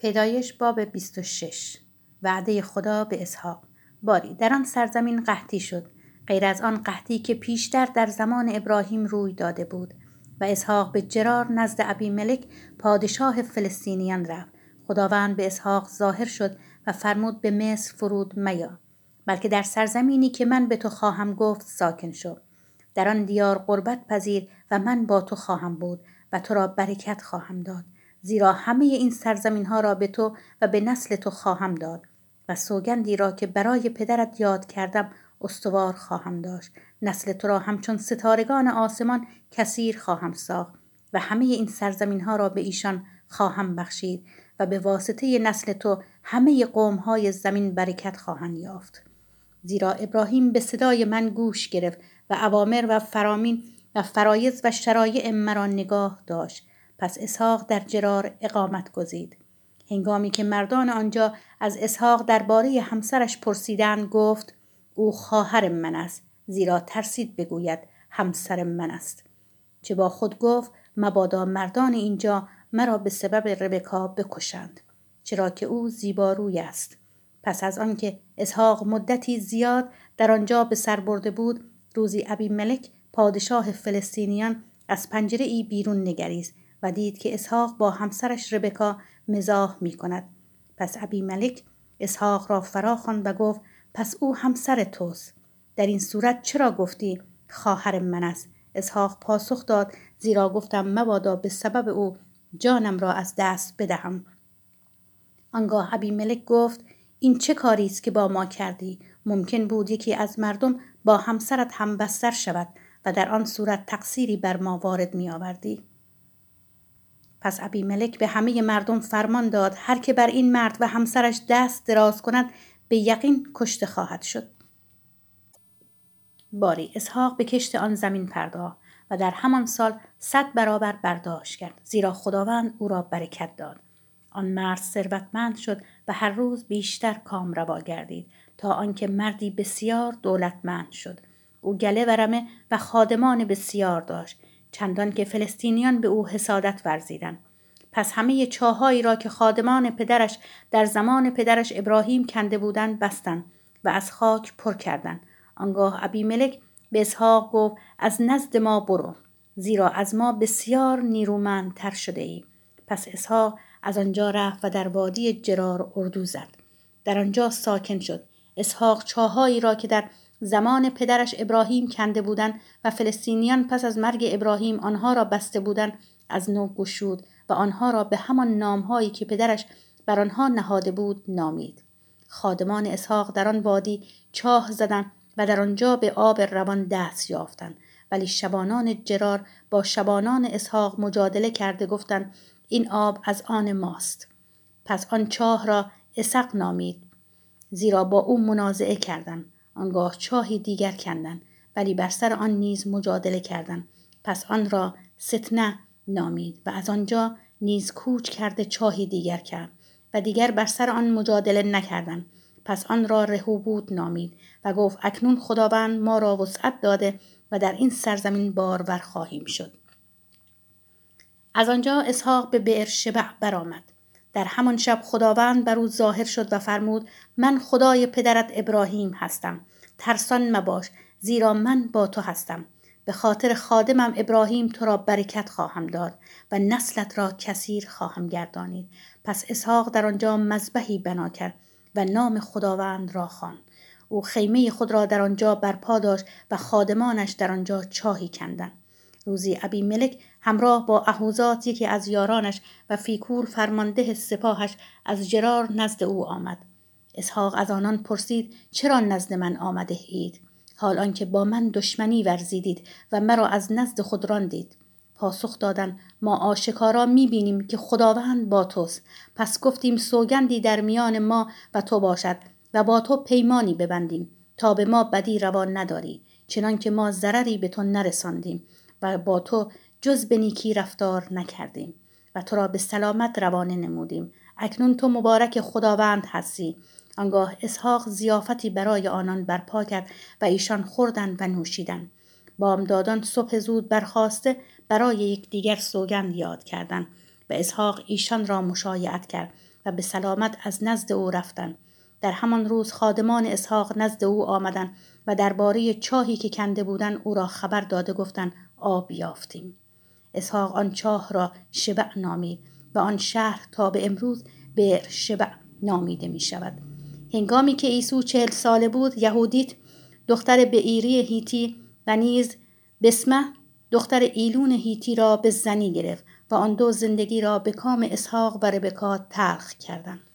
پیدایش باب 26 وعده خدا به اسحاق. باری در آن سرزمین قحطی شد. غیر از آن قحطی که پیشتر در زمان ابراهیم روی داده بود. و اسحاق به جرار نزد ابی ملک پادشاه فلسطینیان رفت. خداوند به اسحاق ظاهر شد و فرمود به مصر فرود میا. بلکه در سرزمینی که من به تو خواهم گفت ساکن شو. در آن دیار قربت پذیر و من با تو خواهم بود و تو را برکت خواهم داد. زیرا همه این سرزمین ها را به تو و به نسل تو خواهم داد و سوگندی را که برای پدرت یاد کردم استوار خواهم داشت. نسل تو را همچون ستارگان آسمان کثیر خواهم ساخت و همه این سرزمین ها را به ایشان خواهم بخشید و به واسطه نسل تو همه قوم های زمین برکت خواهند یافت. زیرا ابراهیم به صدای من گوش گرفت و اوامر و فرامین و فرایز و شرایع مرا نگاه داشت. پس اسحاق در جرار اقامت گزید. هنگامی که مردان آنجا از اسحاق درباره همسرش پرسیدند گفت او خواهر من است زیرا ترسید بگوید همسر من است. چه با خود گفت مبادا مردان اینجا مرا به سبب ربکا بکشند چرا که او زیباروی است. پس از آنکه اسحاق مدتی زیاد در آنجا به سر برده بود روزی ابی ملک پادشاه فلسطینیان از پنجره ای بیرون نگریست و دید که اسحاق با همسرش ربکا مزاح می کند. پس ابی ملک اسحاق را فرا و گفت پس او همسر توست. در این صورت چرا گفتی خواهر من است؟ اسحاق پاسخ داد زیرا گفتم مبادا به سبب او جانم را از دست بدهم. آنگاه ابی ملک گفت این چه کاری است که با ما کردی ممکن بود یکی از مردم با همسرت هم بستر شود و در آن صورت تقصیری بر ما وارد می آوردی پس ابی ملک به همه مردم فرمان داد هر که بر این مرد و همسرش دست دراز کند به یقین کشته خواهد شد. باری اسحاق به کشت آن زمین پرداخت و در همان سال صد برابر برداشت کرد زیرا خداوند او را برکت داد. آن مرد ثروتمند شد و هر روز بیشتر کام روا گردید تا آنکه مردی بسیار دولتمند شد. او گله و رمه و خادمان بسیار داشت. چندان که فلسطینیان به او حسادت ورزیدند. پس همه چاهایی را که خادمان پدرش در زمان پدرش ابراهیم کنده بودند بستند و از خاک پر کردند. آنگاه ابی ملک به اسحاق گفت از نزد ما برو زیرا از ما بسیار نیرومندتر شده ای. پس اسحاق از آنجا رفت و در وادی جرار اردو زد. در آنجا ساکن شد. اسحاق چاهایی را که در زمان پدرش ابراهیم کنده بودند و فلسطینیان پس از مرگ ابراهیم آنها را بسته بودند از نو گشود و آنها را به همان نامهایی که پدرش بر آنها نهاده بود نامید. خادمان اسحاق در آن وادی چاه زدند و در آنجا به آب روان دست یافتند. ولی شبانان جرار با شبانان اسحاق مجادله کرده گفتند این آب از آن ماست. پس آن چاه را اسق نامید. زیرا با او منازعه کردند. آنگاه چاهی دیگر کندند ولی بر سر آن نیز مجادله کردند پس آن را ستنه نامید و از آنجا نیز کوچ کرده چاهی دیگر کرد و دیگر بر سر آن مجادله نکردند پس آن را رهوبود نامید و گفت اکنون خداوند ما را وسعت داده و در این سرزمین بارور خواهیم شد. از آنجا اسحاق به بئر شبع برآمد. در همان شب خداوند بر او ظاهر شد و فرمود من خدای پدرت ابراهیم هستم. ترسان مباش زیرا من با تو هستم. به خاطر خادمم ابراهیم تو را برکت خواهم داد و نسلت را کثیر خواهم گردانید. پس اسحاق در آنجا مذبحی بنا کرد و نام خداوند را خواند. او خیمه خود را در آنجا برپا داشت و خادمانش در آنجا چاهی کندند. روزی ابی ملک همراه با اهوزات یکی از یارانش و فیکور فرمانده سپاهش از جرار نزد او آمد. اسحاق از آنان پرسید چرا نزد من آمده اید حال آنکه با من دشمنی ورزیدید و مرا از نزد خود راندید. پاسخ دادن ما آشکارا می‌بینیم که خداوند با توست. پس گفتیم سوگندی در میان ما و تو باشد و با تو پیمانی ببندیم. تا به ما بدی روان نداری. چنانکه ما ضرری به تو نرساندیم. و با تو جز به نیکی رفتار نکردیم و تو را به سلامت روانه نمودیم. اکنون تو مبارک خداوند هستی. آنگاه اسحاق زیافتی برای آنان برپا کرد و ایشان خوردند و نوشیدند. بامدادان صبح زود برخواسته برای یکدیگر سوگند یاد کردند. و اسحاق ایشان را مشایعت کرد و به سلامت از نزد او رفتند. در همان روز خادمان اسحاق نزد او آمدند و درباره چاهی که کنده بودند او را خبر داده گفتند. آب یافتیم. اسحاق آن چاه را شبع نامید و آن شهر تا به امروز بر شبع نامیده می شود هنگامی که عیسو چهل ساله بود یهودیت دختر ایری هیتی و نیز بسمه دختر ایلون هیتی را به زنی گرفت و آن دو زندگی را به کام اسحاق و ربکا تلخ کردند.